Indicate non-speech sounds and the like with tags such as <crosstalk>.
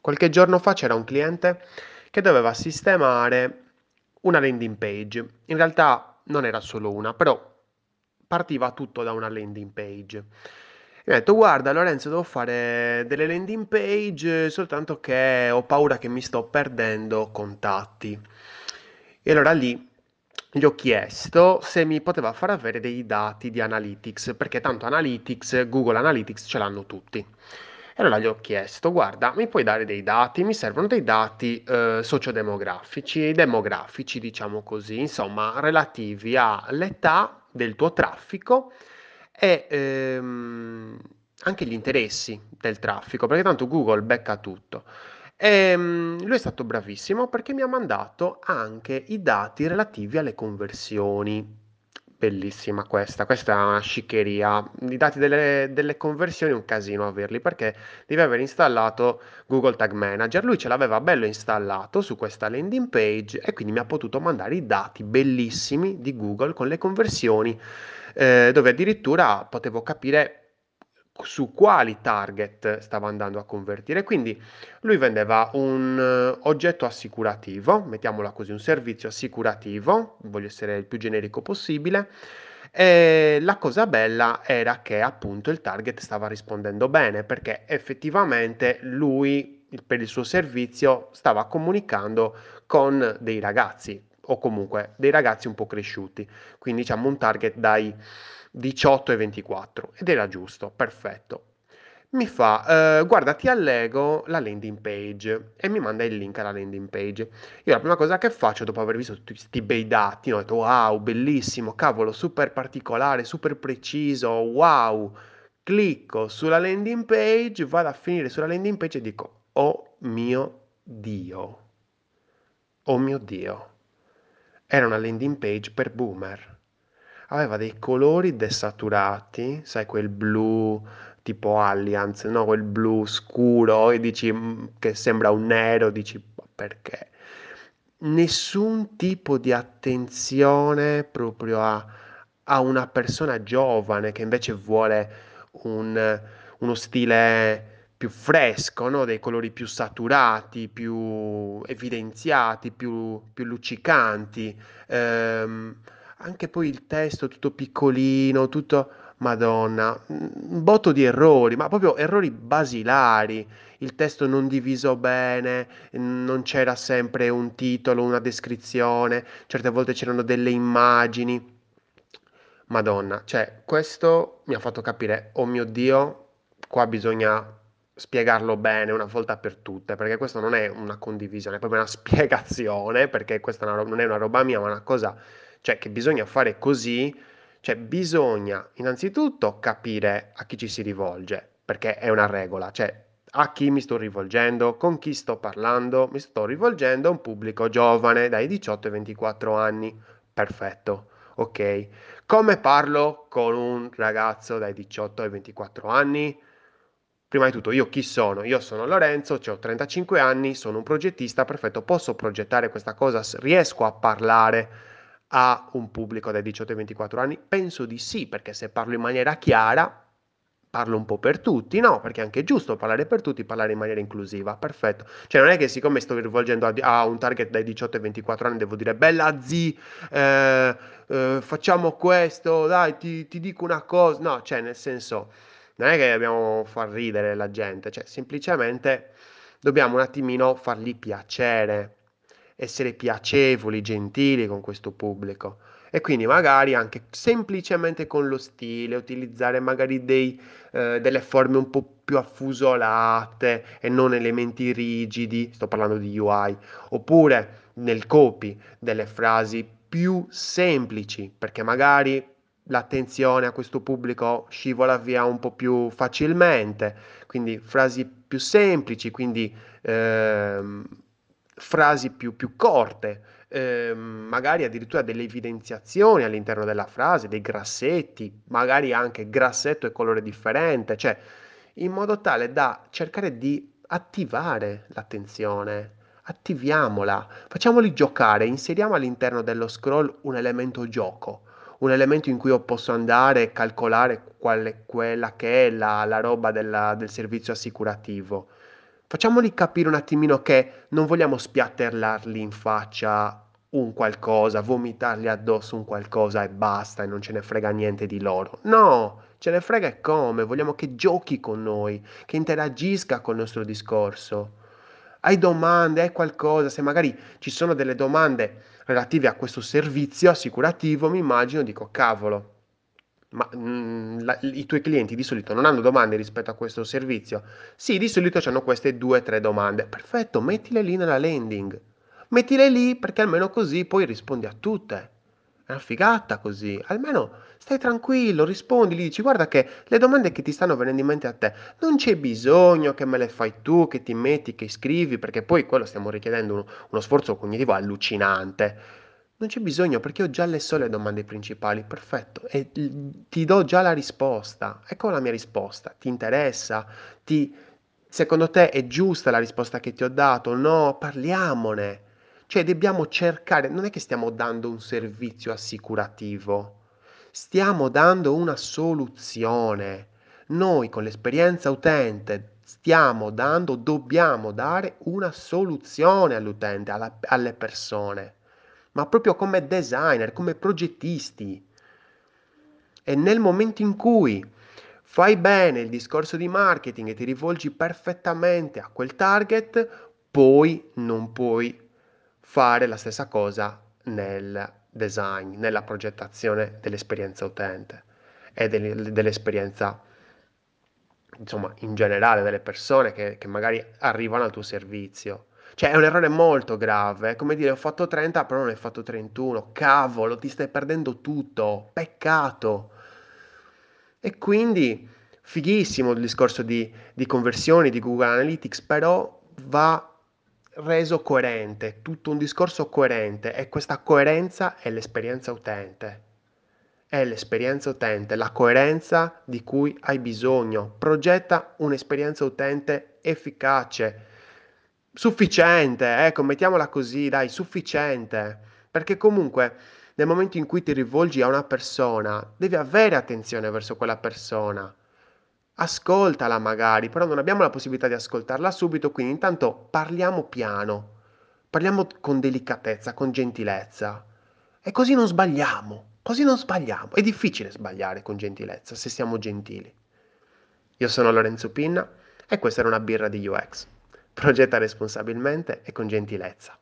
Qualche giorno fa c'era un cliente che doveva sistemare una landing page. In realtà non era solo una, però partiva tutto da una landing page. Mi ha detto, guarda Lorenzo, devo fare delle landing page, soltanto che ho paura che mi sto perdendo contatti. E allora lì gli ho chiesto se mi poteva far avere dei dati di Analytics, perché tanto Analytics, Google Analytics ce l'hanno tutti. Allora gli ho chiesto, guarda, mi puoi dare dei dati? Mi servono dei dati eh, sociodemografici, demografici, diciamo così, insomma, relativi all'età del tuo traffico e ehm, anche gli interessi del traffico, perché tanto Google becca tutto. E, um, lui è stato bravissimo perché mi ha mandato anche i dati relativi alle conversioni. Bellissima questa, questa è una sciccheria. I dati delle, delle conversioni è un casino averli perché devi aver installato Google Tag Manager. Lui ce l'aveva bello installato su questa landing page e quindi mi ha potuto mandare i dati bellissimi di Google con le conversioni, eh, dove addirittura potevo capire su quali target stava andando a convertire. Quindi lui vendeva un uh, oggetto assicurativo, mettiamola così, un servizio assicurativo, voglio essere il più generico possibile. E la cosa bella era che appunto il target stava rispondendo bene perché effettivamente lui per il suo servizio stava comunicando con dei ragazzi o comunque dei ragazzi un po' cresciuti, quindi diciamo un target dai 18 e 24 ed era giusto, perfetto. Mi fa, eh, guarda, ti allego la landing page e mi manda il link alla landing page. Io la prima cosa che faccio dopo aver visto tutti questi bei dati, ho detto wow, bellissimo, cavolo, super particolare, super preciso, wow. Clicco sulla landing page, vado a finire sulla landing page e dico, oh mio Dio, oh mio Dio. Era una landing page per boomer aveva dei colori desaturati, sai, quel blu tipo Allianz, no? Quel blu scuro e dici mm, che sembra un nero, dici perché? Nessun tipo di attenzione proprio a, a una persona giovane che invece vuole un, uno stile più fresco, no? dei colori più saturati, più evidenziati, più, più luccicanti. Ehm, anche poi il testo tutto piccolino, tutto... Madonna, un botto di errori, ma proprio errori basilari. Il testo non diviso bene, non c'era sempre un titolo, una descrizione, certe volte c'erano delle immagini. Madonna, cioè, questo mi ha fatto capire, oh mio Dio, qua bisogna spiegarlo bene una volta per tutte, perché questo non è una condivisione, è proprio una <laughs> spiegazione, perché questa non è una roba mia, ma una cosa cioè che bisogna fare così, cioè bisogna innanzitutto capire a chi ci si rivolge, perché è una regola, cioè a chi mi sto rivolgendo, con chi sto parlando, mi sto rivolgendo a un pubblico giovane dai 18 ai 24 anni, perfetto, ok. Come parlo con un ragazzo dai 18 ai 24 anni? Prima di tutto, io chi sono? Io sono Lorenzo, ho 35 anni, sono un progettista, perfetto, posso progettare questa cosa, riesco a parlare a un pubblico dai 18 ai 24 anni? Penso di sì, perché se parlo in maniera chiara, parlo un po' per tutti, no? Perché è anche giusto parlare per tutti, parlare in maniera inclusiva, perfetto. Cioè non è che siccome sto rivolgendo a, a un target dai 18 ai 24 anni devo dire bella zi, eh, eh, facciamo questo, dai, ti, ti dico una cosa, no, cioè nel senso, non è che dobbiamo far ridere la gente, cioè semplicemente dobbiamo un attimino fargli piacere essere piacevoli, gentili con questo pubblico. E quindi magari anche semplicemente con lo stile, utilizzare magari dei, eh, delle forme un po' più affusolate e non elementi rigidi, sto parlando di UI, oppure nel copy delle frasi più semplici, perché magari l'attenzione a questo pubblico scivola via un po' più facilmente, quindi frasi più semplici, quindi ehm, frasi più, più corte, eh, magari addirittura delle evidenziazioni all'interno della frase, dei grassetti, magari anche grassetto e colore differente, cioè in modo tale da cercare di attivare l'attenzione, attiviamola, facciamoli giocare, inseriamo all'interno dello scroll un elemento gioco, un elemento in cui io posso andare e calcolare qual è quella che è la, la roba della, del servizio assicurativo Facciamoli capire un attimino che non vogliamo spiattellarli in faccia un qualcosa, vomitargli addosso un qualcosa e basta e non ce ne frega niente di loro. No, ce ne frega e come, vogliamo che giochi con noi, che interagisca col nostro discorso. Hai domande, hai qualcosa, se magari ci sono delle domande relative a questo servizio assicurativo, mi immagino, dico cavolo, ma mm, la- i tuoi clienti di solito non hanno domande rispetto a questo servizio? Sì, di solito hanno queste due o tre domande. Perfetto, mettile lì nella landing. Mettile lì perché almeno così poi rispondi a tutte. È una figata così. Almeno stai tranquillo, rispondi, gli dici guarda che le domande che ti stanno venendo in mente a te non c'è bisogno che me le fai tu, che ti metti, che scrivi, perché poi quello stiamo richiedendo uno, uno sforzo cognitivo allucinante. Non c'è bisogno perché ho già le sole domande principali, perfetto, e ti do già la risposta. Ecco la mia risposta. Ti interessa? Ti... Secondo te è giusta la risposta che ti ho dato? No, parliamone. Cioè, dobbiamo cercare, non è che stiamo dando un servizio assicurativo, stiamo dando una soluzione. Noi con l'esperienza utente stiamo dando, dobbiamo dare una soluzione all'utente, alla- alle persone ma proprio come designer, come progettisti. E nel momento in cui fai bene il discorso di marketing e ti rivolgi perfettamente a quel target, poi non puoi fare la stessa cosa nel design, nella progettazione dell'esperienza utente e del- dell'esperienza, insomma, in generale delle persone che, che magari arrivano al tuo servizio. Cioè, è un errore molto grave. Come dire, ho fatto 30, però non hai fatto 31. Cavolo, ti stai perdendo tutto. Peccato. E quindi, fighissimo il discorso di, di conversioni di Google Analytics, però va reso coerente, tutto un discorso coerente e questa coerenza è l'esperienza utente. È l'esperienza utente, la coerenza di cui hai bisogno. Progetta un'esperienza utente efficace Sufficiente, ecco, mettiamola così, dai, sufficiente. Perché comunque nel momento in cui ti rivolgi a una persona, devi avere attenzione verso quella persona. Ascoltala magari, però non abbiamo la possibilità di ascoltarla subito, quindi intanto parliamo piano, parliamo con delicatezza, con gentilezza. E così non sbagliamo, così non sbagliamo. È difficile sbagliare con gentilezza se siamo gentili. Io sono Lorenzo Pinna e questa era una birra di UX. Progetta responsabilmente e con gentilezza.